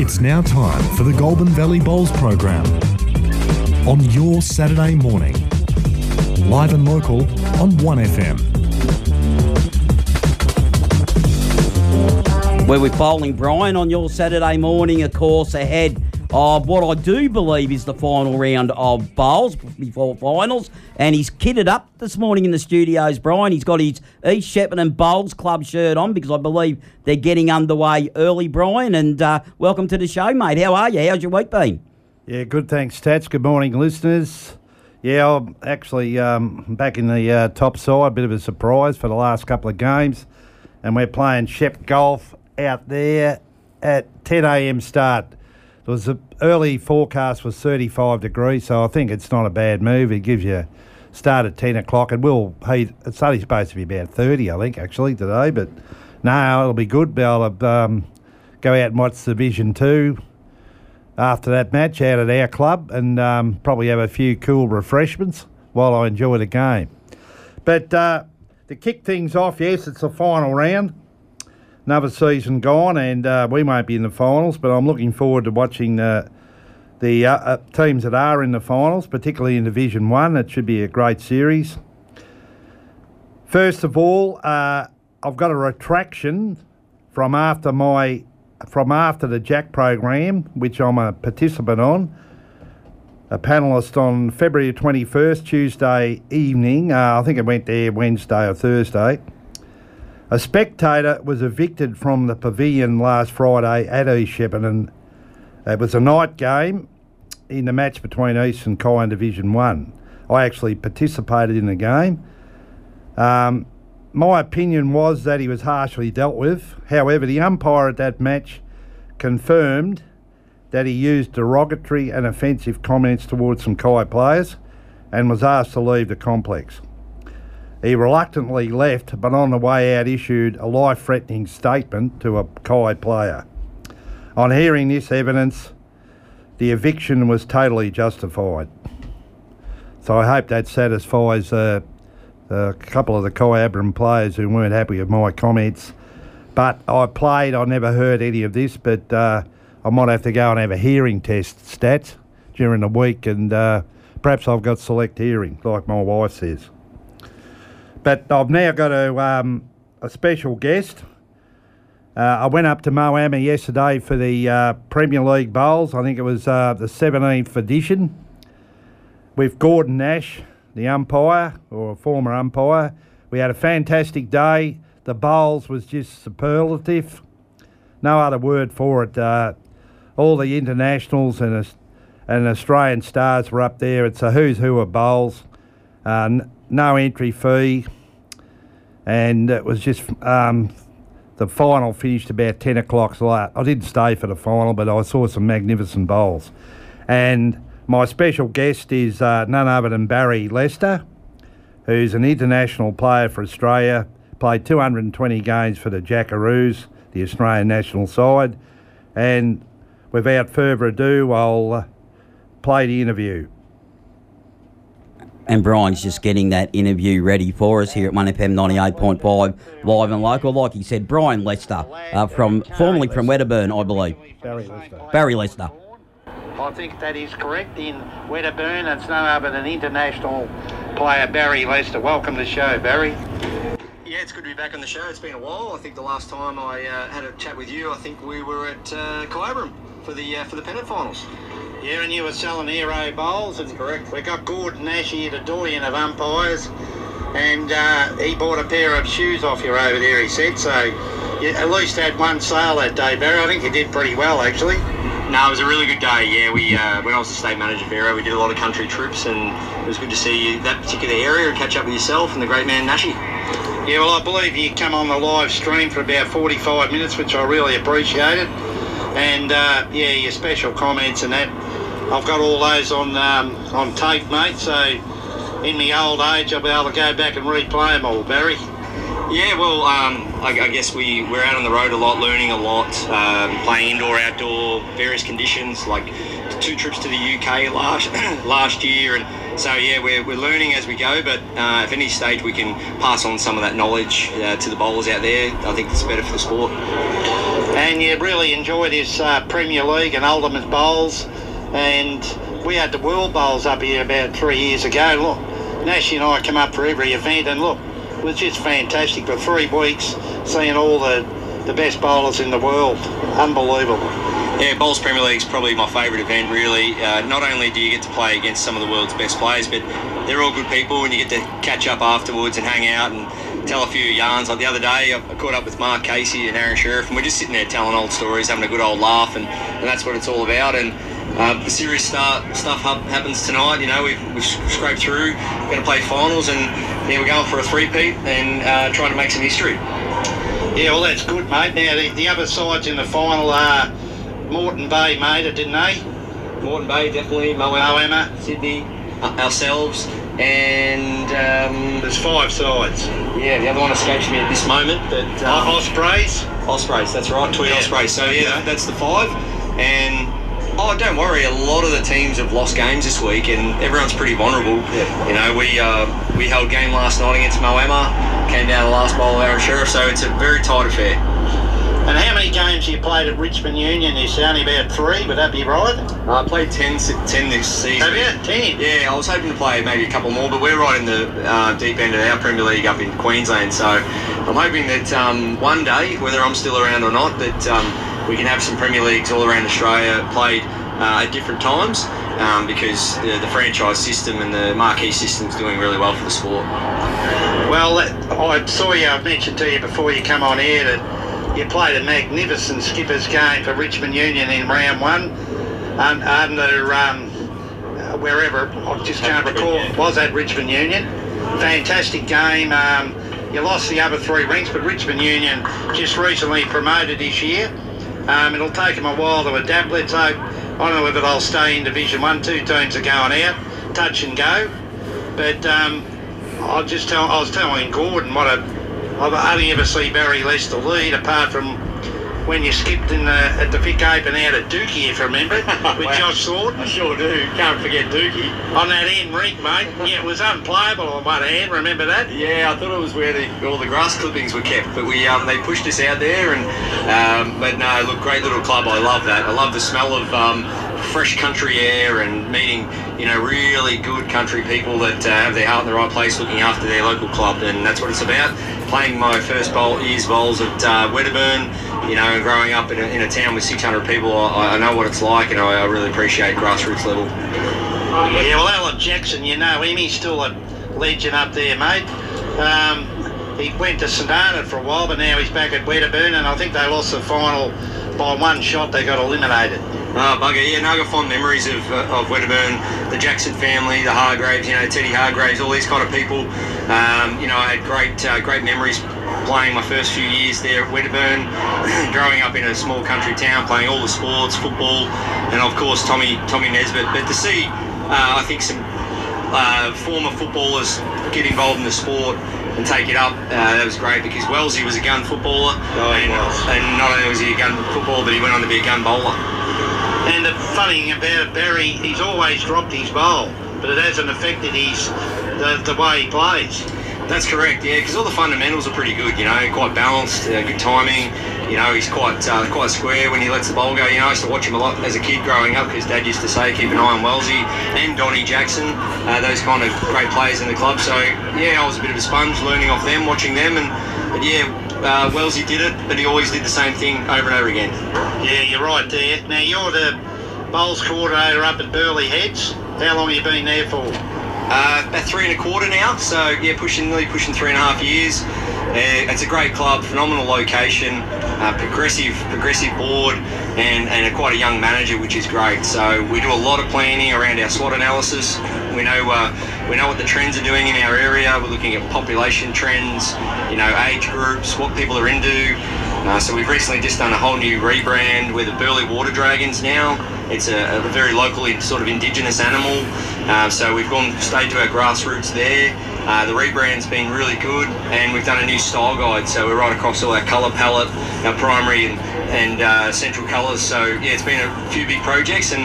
It's now time for the Goulburn Valley Bowls program on your Saturday morning. Live and local on 1FM. Where we're Bowling Brian on your Saturday morning, of course, ahead of what I do believe is the final round of bowls before finals. And he's kitted up this morning in the studios, Brian. He's got his East Shepparton Bowls Club shirt on because I believe they're getting underway early, Brian. And uh, welcome to the show, mate. How are you? How's your week been? Yeah, good. Thanks, Tats. Good morning, listeners. Yeah, I'm actually um, back in the uh, top side. Bit of a surprise for the last couple of games. And we're playing Shep Golf out there at 10 a.m. start. There was an early forecast was 35 degrees, so I think it's not a bad move. It gives you start at 10 o'clock. It will heat. It's only supposed to be about 30, I think, actually today. But no, it'll be good. To um, go out and watch Division Two after that match out at our club, and um, probably have a few cool refreshments while I enjoy the game. But uh, to kick things off, yes, it's the final round another season gone, and uh, we won't be in the finals. But I'm looking forward to watching uh, the uh, uh, teams that are in the finals, particularly in Division One. It should be a great series. First of all, uh, I've got a retraction from after my from after the Jack program, which I'm a participant on. A panelist on February 21st, Tuesday evening. I think it went there Wednesday or Thursday. A spectator was evicted from the pavilion last Friday at East Shepparton. It was a night game in the match between East and in Division 1. I actually participated in the game. Um, my opinion was that he was harshly dealt with. However, the umpire at that match confirmed that he used derogatory and offensive comments towards some Kai players and was asked to leave the complex. He reluctantly left, but on the way out issued a life threatening statement to a Kai player. On hearing this evidence, the eviction was totally justified. So I hope that satisfies uh, a couple of the Kyabram players who weren't happy with my comments. But I played, I never heard any of this, but uh, I might have to go and have a hearing test stats during the week, and uh, perhaps I've got select hearing, like my wife says. But I've now got a, um, a special guest. Uh, I went up to Moama yesterday for the uh, Premier League Bowls. I think it was uh, the 17th edition with Gordon Nash, the umpire or former umpire. We had a fantastic day. The bowls was just superlative. No other word for it. Uh, all the internationals and and Australian stars were up there. It's a who's who of bowls. Uh, no entry fee, and it was just um, the final finished about ten o'clock. So I, I didn't stay for the final, but I saw some magnificent bowls. And my special guest is uh, none other than Barrie Lester, who's an international player for Australia. Played 220 games for the Jackaroos, the Australian national side. And without further ado, I'll uh, play the interview. And Brian's just getting that interview ready for us here at 1FM 98.5 live and local. Like he said, Brian Lester, uh, from formerly from Wedderburn, I believe. Barrie Lester. Barrie Lester. I think that is correct in Wedderburn. It's none other than international player Barrie Lester. Welcome to the show, Barrie. Yeah, it's good to be back on the show. It's been a while. I think the last time I uh, had a chat with you, I think we were at uh, Kyabram for the uh, for the pennant finals. Yeah, and you were selling Aero bowls. And correct. We got Gordon Nash here, the doyen of umpires, and uh, he bought a pair of shoes off you over there. He said so. You at least had one sale that day, Barrie. I think you did pretty well, actually. No, it was a really good day. Yeah, we uh, when I was the state manager for Aero, we did a lot of country trips, and it was good to see you, that particular area and catch up with yourself and the great man Nashi. Yeah, well, I believe you come on the live stream for about 45 minutes, which I really appreciated. And uh, yeah, your special comments and that, I've got all those on um, on tape, mate. So in my old age, I'll be able to go back and replay them all, Barrie. Yeah, well, um, I, I guess we, we're out on the road a lot, learning a lot, um, playing indoor, outdoor, various conditions, like two trips to the UK last last year. And so, yeah, we're, we're learning as we go, but uh, if any stage we can pass on some of that knowledge uh, to the bowlers out there, I think it's better for the sport. and you really enjoy this uh, Premier League and Ultimate Bowls. And we had the World Bowls up here about three years ago. Look, Nash and I come up for every event, and look, it was just fantastic for three weeks seeing all the, the best bowlers in the world. Unbelievable. Yeah, Bowls Premier League's probably my favourite event, really. Uh, not only do you get to play against some of the world's best players, but they're all good people and you get to catch up afterwards and hang out and tell a few yarns. Like the other day, I caught up with Mark Casey and Aaron Sherriff, and we're just sitting there telling old stories, having a good old laugh, and, and that's what it's all about. And uh, the serious start, stuff ha- happens tonight. You know, we've, we've scraped through, we're going to play finals, and yeah, we're going for a three-peat and uh, trying to make some history. Yeah, well, that's good, mate. Now, the, the other sides in the final are Moreton Bay made it, didn't they? Moreton Bay, definitely. Moama, Moama. Sydney, uh, ourselves, and um, There's five sides. yeah, the other one escapes me at this moment, but um, Ospreys. Ospreys, that's right, Tweed Yeah. Ospreys. So yeah, Okay. that's the five. And oh, don't worry, a lot of the teams have lost games this week, and everyone's pretty vulnerable. Yeah. You know, we uh, we held game last night against Moama, came down the last bowl of Aaron Sherriff, so it's a very tight affair. And how many games you played at Richmond Union? It's only about three, would that be right? I played 10, s- 10 this season. Have you? Ten? Yeah, I was hoping to play maybe a couple more, but we're right in the uh, deep end of our Premier League up in Queensland. So I'm hoping that um, one day, whether I'm still around or not, that um, we can have some Premier Leagues all around Australia played uh, at different times um, because the, the franchise system and the marquee system is doing really well for the sport. Well, I saw you, I mentioned to you before you come on air that you played a magnificent skipper's game for Richmond Union in round one un, under um, uh, wherever, I just can't recall, was that Richmond Union. Fantastic game. Um, you lost the other three ranks, but Richmond Union just recently promoted this year. Um, it'll take them a while to adapt. Let's hope. I don't know whether they'll stay in Division One. Two teams are going out, touch and go. But um, I just tell I was telling Gordon what a I've only ever seen Barrie Lester lead apart from when you skipped in the, at the Vic Open out at Dookie, if you remember, with Wow. Josh Thornton. I sure do. Can't forget Dookie. On that end rink, mate. Yeah, it was unplayable on one hand, remember that? Yeah, I thought it was where the, all the grass clippings were kept, but we um, they pushed us out there, and um, but no, look, great little club. I love that. I love the smell of um, fresh country air and meeting, you know, really good country people that uh, have their heart in the right place, looking after their local club, and that's what it's about. Playing my first bowl, year's bowls at uh, Wedderburn, you know, and growing up in a, in a town with 600 people, I, I know what it's like, and I, I really appreciate grassroots level. Yeah, well, Alan Jackson, you know him. He's still a legend up there, mate. Um, he went to St Arnaud for a while, but now he's back at Wedderburn, and I think they lost the final by one shot. They got eliminated. Oh, bugger. Yeah, no, I got fond memories of, uh, of Wedderburn, the Jackson family, the Hargraves, you know, Teddy Hargraves, all these kind of people. Um, you know, I had great, uh, great memories playing my first few years there at Wedderburn, growing up in a small country town, playing all the sports, football, and of course Tommy, Tommy Nesbitt. But to see, uh, I think some uh, former footballers get involved in the sport and take it up. Uh, that was great because Wellesley was a gun footballer, Oh, and, and not only was he a gun footballer, but he went on to be a gun bowler. And the funny thing about Barry, he's always dropped his bowl, but it hasn't affected his the, the way he plays. That's correct, yeah, because all the fundamentals are pretty good, you know, quite balanced, uh, good timing. You know, he's quite uh, quite square when he lets the ball go. You know, I used to watch him a lot as a kid growing up because Dad used to say, keep an eye on Wellesley and Donny Jackson, uh, those kind of great players in the club. So, yeah, I was a bit of a sponge learning off them, watching them. And, but yeah, uh, Wellesley did it, but he always did the same thing over and over again. Yeah, you're right there. Now you're the bowls coordinator up at Burleigh Heads. How long have you been there for? Uh, about three and a quarter now, so yeah, pushing nearly pushing three and a half years. Uh, it's a great club, phenomenal location, uh, progressive progressive board, and, and a, quite a young manager, which is great. So we do a lot of planning around our SWOT analysis. We know uh, we know what the trends are doing in our area. We're looking at population trends, you know, age groups, what people are into. Uh, so we've recently just done a whole new rebrand. We're the Burleigh Water Dragons now. It's a, a very locally sort of indigenous animal. Uh, so we've gone stayed to our grassroots there. Uh, the rebrand's been really good, and we've done a new style guide. So we're right across all our colour palette, our primary and, and uh, central colours. So yeah, it's been a few big projects, and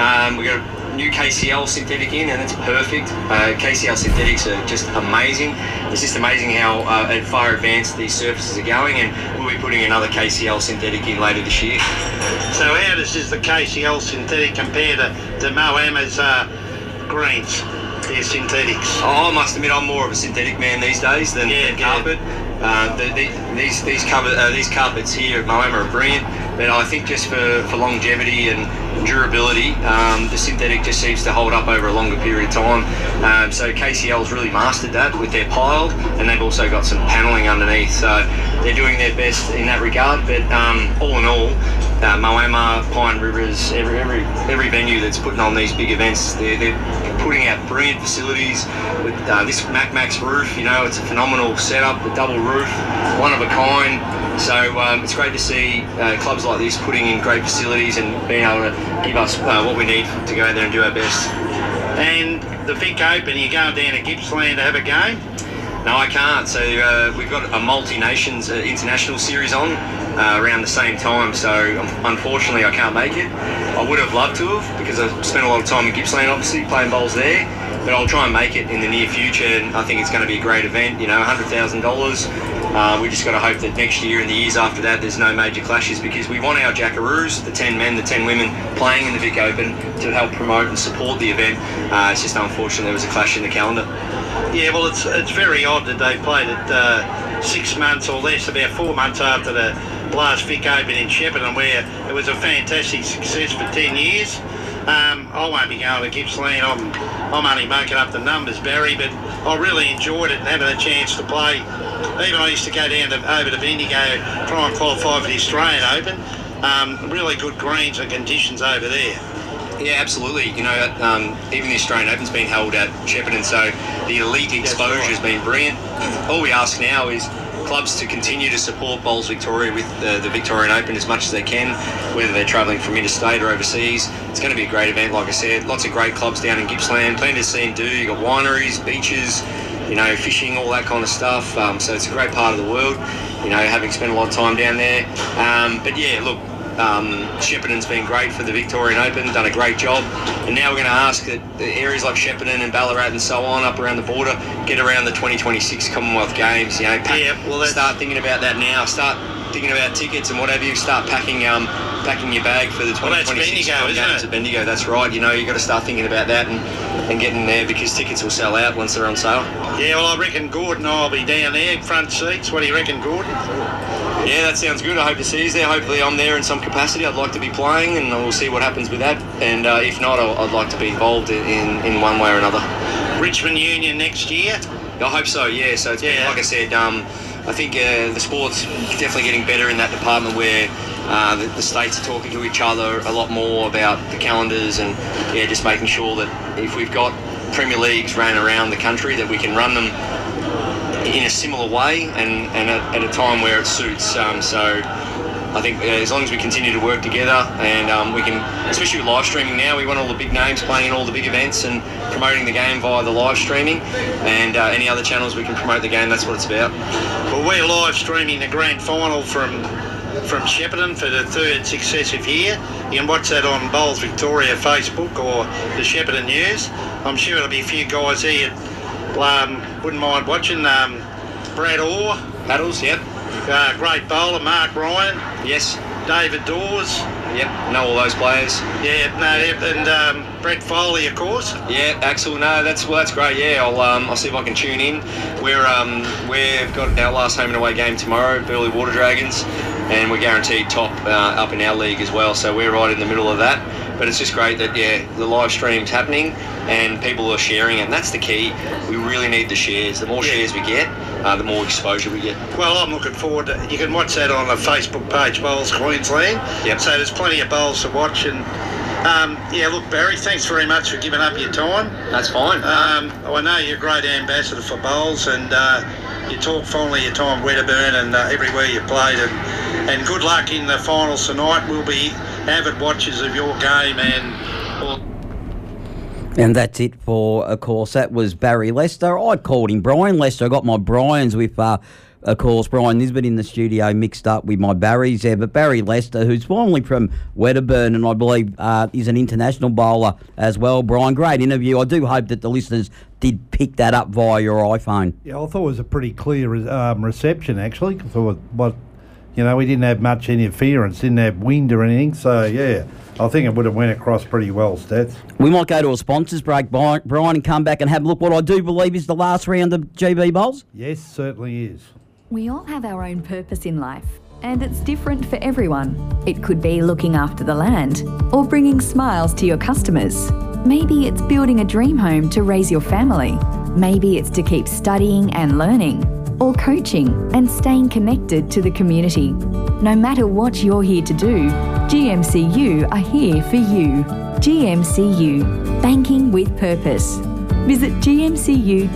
um, we've got a new KCL synthetic in, and it's perfect. Uh, KCL synthetics are just amazing. It's just amazing how uh, far advanced these surfaces are going, and we'll be putting another KCL synthetic in later this year. So how does the KCL synthetic compare to, to Moama's uh, greens? Their synthetics. Oh, I must admit, I'm more of a synthetic man these days than, Yeah, than yeah. carpet. Uh, the, the, these these cover, uh, these carpets here at Moama are brilliant, but I think just for, for longevity and durability, um, the synthetic just seems to hold up over a longer period of time. Um, so KCL's really mastered that with their piled, and they've also got some paneling underneath. So they're doing their best in that regard. But um, all in all, uh, Moama, Pine Rivers, every every every venue that's putting on these big events, they're, they're putting out brilliant facilities with uh, this Mac Max roof. You know, it's a phenomenal setup, the double roof, one of a kind. So um, it's great to see uh, clubs like this putting in great facilities and being able to give us uh, what we need to go there and do our best. And the Vic Open, you're going down to Gippsland to have a game? No, I can't. So uh, we've got a multi-nations uh, international series on uh, around the same time. So um, unfortunately, I can't make it. I would have loved to have because I've spent a lot of time in Gippsland, obviously playing bowls there. But I'll try and make it in the near future, and I think it's going to be a great event. You know, hundred thousand dollars. Uh, we just got to hope that next year and the years after that, there's no major clashes because we want our Jackaroos, the 10 men, the 10 women playing in the Vic Open to help promote and support the event. Uh, it's just unfortunate there was a clash in the calendar. Yeah, well, it's it's very odd that they played it uh, six months or less, about four months after the last Vic Open in Shepparton, where it was a fantastic success for 10 years. Um, I won't be going to Gippsland. I'm, I'm only making up the numbers, Barrie, but I really enjoyed it and having a chance to play. Even I used to go down to over to Bendigo, try and qualify for the Australian Open. Um, really good greens and conditions over there. Yeah, absolutely. You know, um, even the Australian Open's been held at Shepparton, so the elite exposure has been brilliant. All we ask now is clubs to continue to support Bowls Victoria with uh, the Victorian Open as much as they can, whether they're travelling from interstate or overseas. It's going to be a great event, like I said. Lots of great clubs down in Gippsland, plenty to see and do. You've got wineries, beaches, you know, fishing, all that kind of stuff. Um, so it's a great part of the world, you know, having spent a lot of time down there. Um, but yeah, look, um, Shepparton's been great for the Victorian Open, done a great job. And now we're going to ask that the areas like Shepparton and Ballarat and so on, up around the border, get around the 2026 Commonwealth Games. You know, pack, Yeah, well, start thinking about that now. Start thinking about tickets and whatever you start packing um, packing your bag for the Well, that's 2026 Bendigo, Commonwealth isn't Games it? at Bendigo. That's right. You know, you've got to start thinking about that and, and getting there because tickets will sell out once they're on sale. Yeah, well, I reckon Gordon and I will be down there, front seats. What do you reckon, Gordon? Yeah, that sounds good. I hope to see you there. Hopefully, I'm there in some capacity. I'd like to be playing, and we'll see what happens with that. And uh, if not, I'll, I'd like to be involved in, in, in one way or another. Richmond Union next year. I hope so. Yeah. So it's been, Yeah. like I said, um, I think uh, the sport's definitely getting better in that department where. Uh, the, the states are talking to each other a lot more about the calendars and yeah, just making sure that if we've got Premier Leagues ran around the country, that we can run them in a similar way and, and at, at a time where it suits. Um, so I think uh, as long as we continue to work together and um, we can, especially with live streaming now, we want all the big names playing in all the big events and promoting the game via the live streaming and uh, any other channels we can promote the game. That's what it's about. Well, we're live streaming the grand final from from Shepparton for the third successive year. You can watch that on Bowls Victoria Facebook or the Shepparton News. I'm sure there'll be a few guys here that um, wouldn't mind watching. Um, Brad Orr, Paddles, yep. uh, great bowler, Mark Ryan, Yes. David Dawes, Yep. Know all those players. yeah, no, yep, and um, Brett Foley, of course. Yeah, Axel. No, that's well, that's great. Yeah, I'll um, I'll see if I can tune in. We're um, we've got our last home and away game tomorrow, Burleigh Water Dragons, and we're guaranteed top uh, up in our league as well. So we're right in the middle of that. But it's just great that yeah, the live stream's happening and people are sharing it. And that's the key. We really need the shares. The more Yeah. shares we get, uh, the more exposure we get. Well, I'm looking forward to. You can watch that on the Facebook page, Bowls Queensland. Yep. So there's plenty of bowls to watch, and um, yeah, look, Barrie, thanks very much for giving up your time. That's fine. Um, I know you're a great ambassador for bowls, and uh, you talk fondly of your time Wedderburn and uh, everywhere you played, and and good luck in the finals tonight. We'll be avid watchers of your game and. And that's it for, of course, that was Barrie Lester. I called him Brian Lester. I got my Brians with uh, of course, Brian Nisbet in the studio mixed up with my Barry's there, but Barrie Lester, who's formerly from Wedderburn and I believe uh, is an international bowler as well. Brian, great interview. I do hope that the listeners did pick that up via your iPhone. Yeah, I thought it was a pretty clear um, reception actually. I thought what you know we didn't have much interference, didn't have wind or anything. So yeah, I think it would have went across pretty well, stats. We might go to a sponsors break, Brian, Brian, and come back and have a look. What I do believe is the last round of GB Bowls. Yes, certainly is. We all have our own purpose in life, and it's different for everyone. It could be looking after the land or bringing smiles to your customers. Maybe it's building a dream home to raise your family. Maybe it's to keep studying and learning or coaching and staying connected to the community. No matter what you're here to do, GMCU are here for you. GMCU, banking with purpose. Visit gmcu.com.au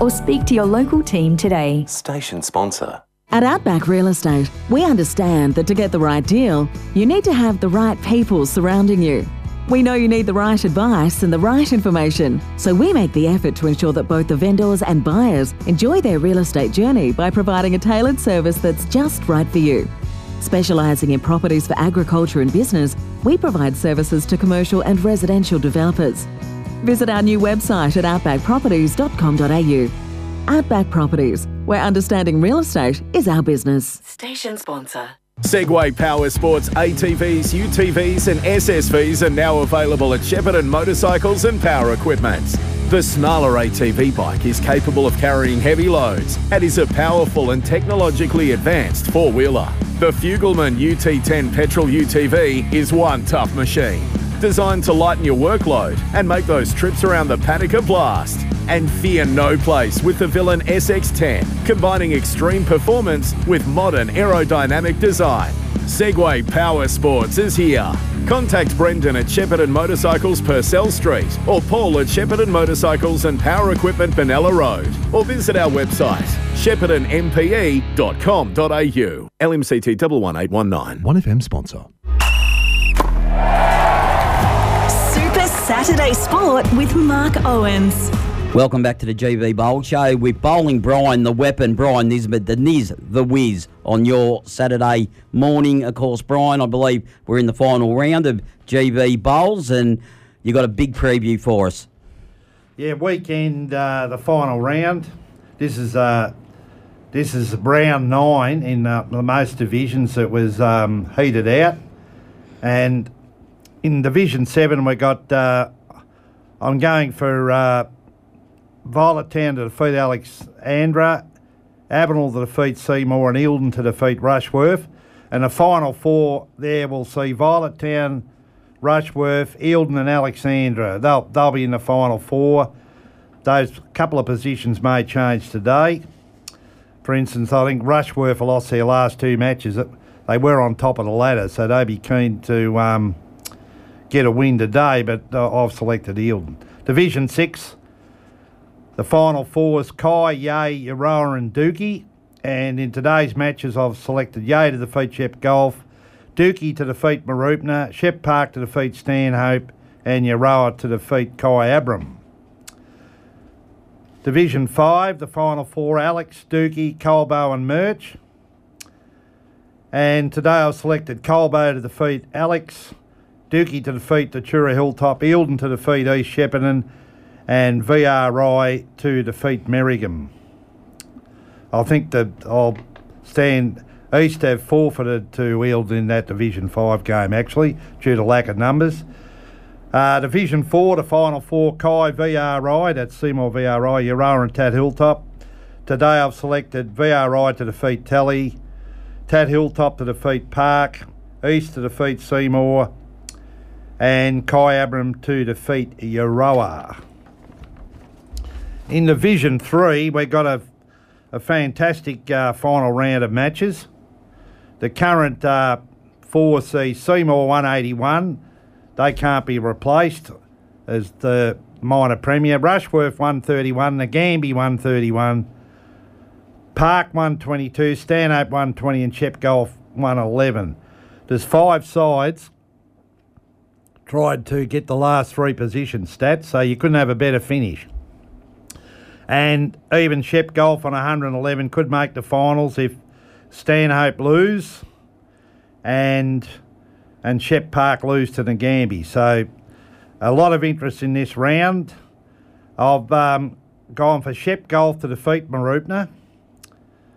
or speak to your local team today. Station sponsor. At Outback Real Estate, we understand that to get the right deal, you need to have the right people surrounding you. We know you need the right advice and the right information, so we make the effort to ensure that both the vendors and buyers enjoy their real estate journey by providing a tailored service that's just right for you. Specialising in properties for agriculture and business, we provide services to commercial and residential developers. Visit our new website at outbackproperties.com.au. Outback Properties, where understanding real estate is our business. Station sponsor. Segway Power Sports ATVs, UTVs, and SSVs are now available at Shepparton Motorcycles and Power Equipment. The Snarler ATV bike is capable of carrying heavy loads and is a powerful and technologically advanced four wheeler. The Fugleman UT10 petrol UTV is one tough machine, designed to lighten your workload and make those trips around the paddock a blast. And fear no place with the Villain SX10, combining extreme performance with modern aerodynamic design. Segway Power Sports is here. Contact Brendan at Shepparton Motorcycles Purcell Street or Paul at Shepparton Motorcycles and Power Equipment Benalla Road or visit our website sheppartonmpe.com.au. LMCT 11819. 1FM sponsor. Saturday Sport with Mark Owens. Welcome back to the GB Bowl Show with Bowling Brian, the weapon, Brian Nisbet, the Niz, the whiz, on your Saturday morning. Of course, Brian, I believe we're in the final round of GB Bowls, and you got a big preview for us. Yeah, weekend, uh, the final round. This is uh, this is round nine in uh, the most divisions. It was um, heated out, and in Division Seven we got. Uh, I'm going for uh, Violet Town to defeat Alexandra, Avenel to defeat Seymour, and Eildon to defeat Rushworth. And the final four there will see Violet Town, Rushworth, Eildon, and Alexandra. They'll they'll be in the final four. Those couple of positions may change today. For instance, I think Rushworth lost their last two matches. They were on top of the ladder, so they'd be keen to um, get a win today. But uh, I've selected Eildon. Division six. The final four is Kai, Yay, Euroa and Dookie. And in today's matches, I've selected Yay to defeat Shep Golf, Dookie to defeat Mooroopna, Shep Park to defeat Stanhope, and Euroa to defeat Kyabram. Division 5, the final four Alex, Dookie, Colbo, and Merch. And today I've selected Colbo to defeat Alex, Dookie to defeat Tatura Hilltop, Eildon to defeat East Shepparton, and VRI to defeat Merrigum. I think that I'll stand. East have forfeited to Eildon in that Division 5 game, actually, due to lack of numbers. Uh, Division 4, the final four Kai VRI, that's Seymour VRI, Euroa and Tat Hilltop. Today I've selected VRI to defeat Tally, Tat Hilltop to defeat Park, East to defeat Seymour, and Kyabram to defeat Euroa. In Division 3, we've got a, a fantastic uh, final round of matches. The current uh, 4C Seymour 181, they can't be replaced as the minor premier. Rushworth 131, Nagambie 131, Park 122, Stanhope 120, and Chep Golf 111. There's five sides tried to get the last three position stats, so you couldn't have a better finish. And even Shep Golf on 111 could make the finals if Stanhope lose and and Shep Park lose to the Nagambie. So a lot of interest in this round. I've um, gone for Shep Golf to defeat Mooroopna.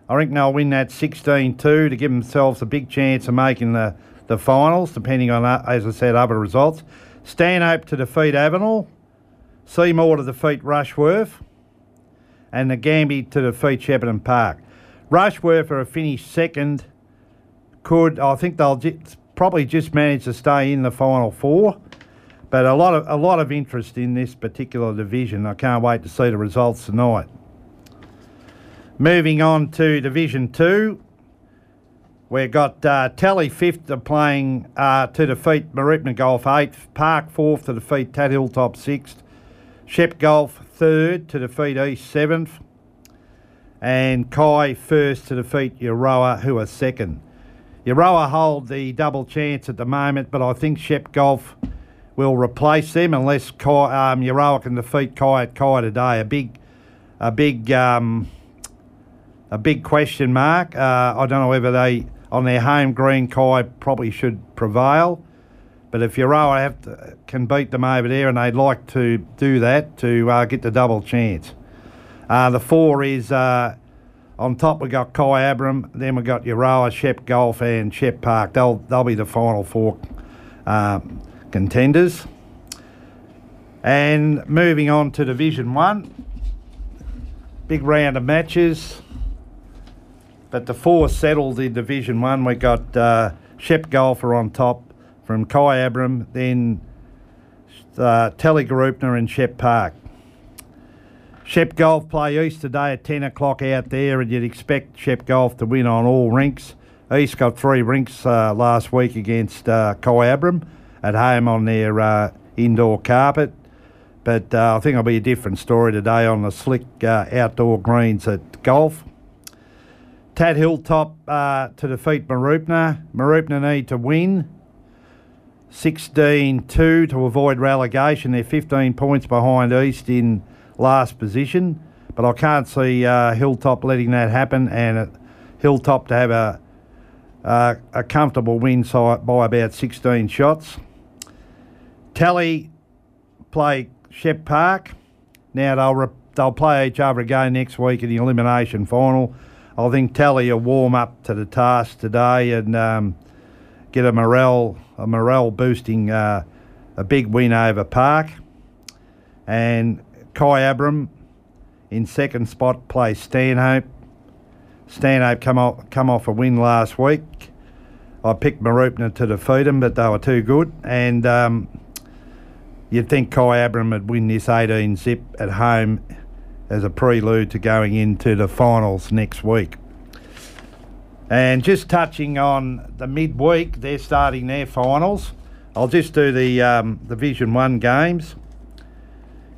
I think they'll win that 16 2 to give themselves a big chance of making the, the finals, depending on, uh, as I said, other results. Stanhope to defeat Avenel. Seymour to defeat Rushworth. And the Nagambie to defeat Shepparton Park. Rushworth are a finished second. Could I think they'll j- probably just manage to stay in the final four, but a lot of a lot of interest in this particular division. I can't wait to see the results tonight. Moving on to Division Two, we've got uh, Tally fifth to playing uh, to defeat Mooroopna Golf eighth, Park fourth to defeat Tat Hilltop sixth, Shep Golf third to defeat East seventh, and Kai first to defeat Euroa, who are second. Euroa hold the double chance at the moment, but I think Shep Golf will replace them unless Kai, um, Euroa can defeat Kai at Kai today. A big, a big, um, a big question mark. Uh, I don't know whether they on their home green Kai probably should prevail, but if Euroa have to, can beat them over there and they'd like to do that to uh, get the double chance. Uh, the four is uh, on top. We've got Kyabram. Then we've got Euroa, Shep Golf, and Shep Park. They'll they'll be the final four um, contenders. And moving on to Division One, big round of matches. But the four settled in Division One. We got uh, Shep Golfer on top from Kyabram, then uh, Tallygaroopna and Shep Park. Shep Golf play East today at 10 o'clock out there, and you'd expect Shep Golf to win on all rinks. East got three rinks uh, last week against uh, Kyabram at home on their uh, indoor carpet. But uh, I think it'll be a different story today on the slick uh, outdoor greens at golf. Tat Hilltop uh, to defeat Mooroopna. Mooroopna need to win 16 2 to avoid relegation. They're 15 points behind East in last position, but I can't see uh, Hilltop letting that happen and uh, Hilltop to have a, uh, a comfortable win by about 16 shots. Tally play Shep Park. Now they'll re- they'll play each other again next week in the elimination final. I think Tally will warm up to the task today and um, get a morale a morale boosting uh, a big win over Park. And Kyabram in second spot plays Stanhope. Stanhope come off come off a win last week. I picked Mooroopna to defeat them, but they were too good. And um, you'd think Kyabram would win this 18 zip at home as a prelude to going into the finals next week. And just touching on the midweek, they're starting their finals. I'll just do the um, Division One games.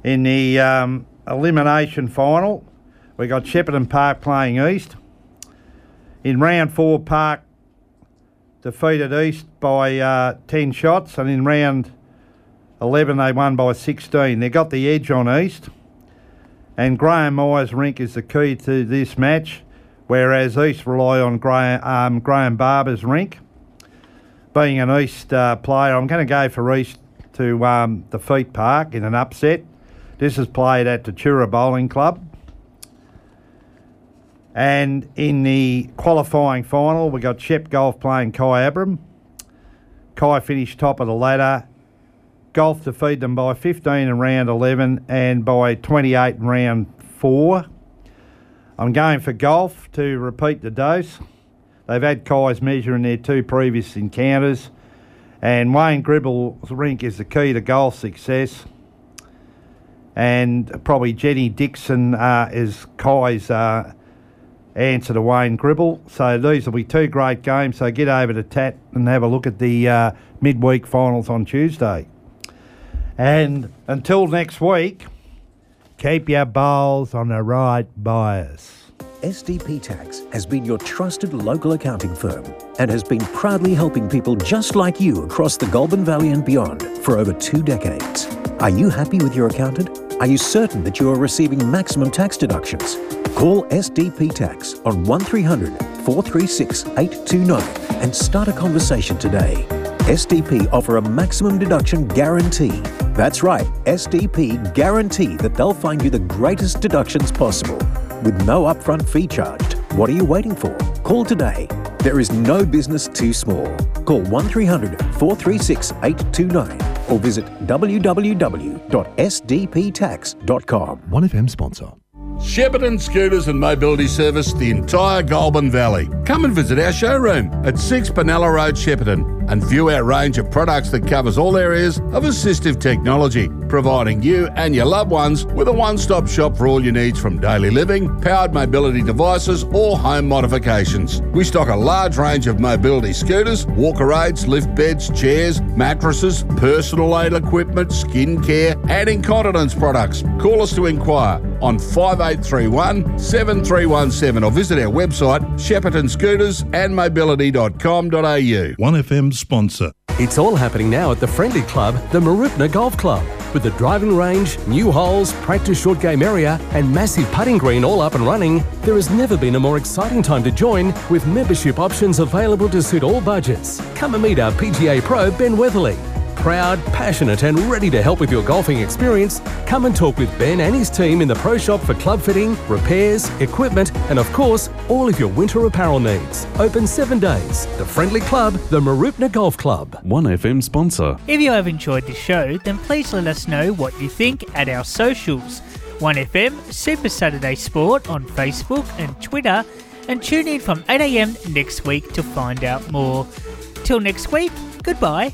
In the um, elimination final, we got Shepparton Park playing East. In round four, Park defeated East by uh, 10 shots, and in round 11, they won by 16. They got the edge on East. And Graham Myers' rink is the key to this match, whereas East rely on Graham, um, Graham Barber's rink. Being an East uh, player, I'm going to go for East to um, defeat Park in an upset. This is played at Tatura Bowling Club. And in the qualifying final, we got Shep Golf playing Kyabram. Kai finished top of the ladder. Golf defeated them by 15 in round 11 and by 28 in round 4. I'm going for Golf to repeat the dose. They've had Kai's measure in their two previous encounters. And Wayne Gribble's rink is the key to golf success. And probably Jenny Dixon uh, is Kai's uh, answer to Wayne Gribble. So these will be two great games. So get over to Tat and have a look at the uh, midweek finals on Tuesday. And until next week, keep your balls on the right bias. SDP Tax has been your trusted local accounting firm and has been proudly helping people just like you across the Goulburn Valley and beyond for over two decades. Are you happy with your accountant? Are you certain that you are receiving maximum tax deductions? Call SDP Tax on 1300 436 829 and start a conversation today. SDP offer a maximum deduction guarantee. That's right, SDP guarantee that they'll find you the greatest deductions possible with no upfront fee charged. What are you waiting for? Call today. There is no business too small. Call 1300 436 829 or visit www.sdptax.com. 1FM sponsor. Shepparton Scooters and Mobility service the entire Goulburn Valley. Come and visit our showroom at 6 Benalla Road, Shepparton, and view our range of products that covers all areas of assistive technology, providing you and your loved ones with a one stop shop for all your needs from daily living, powered mobility devices, or home modifications. We stock a large range of mobility scooters, walker aids, lift beds, chairs, mattresses, personal aid equipment, skin care, and incontinence products. Call us to inquire on 5831 7317 or visit our website sheppartonscootersandmobility.com.au. 1FM sponsor. It's all happening now at the friendly club, the Mooroopna Golf Club. With the driving range, new holes, practice short game area, and massive putting green all up and running, there has never been a more exciting time to join with membership options available to suit all budgets. Come and meet our PGA Pro, Ben Weatherly. Proud, passionate, and ready to help with your golfing experience, come and talk with Ben and his team in the pro shop for club fitting, repairs, equipment, and of course, all of your winter apparel needs. Open seven days. The friendly club, the Mooroopna Golf Club. 1FM sponsor. If you have enjoyed the show, then please let us know what you think at our socials 1FM Super Saturday Sport on Facebook and Twitter, and tune in from 8am next week to find out more. Till next week, goodbye.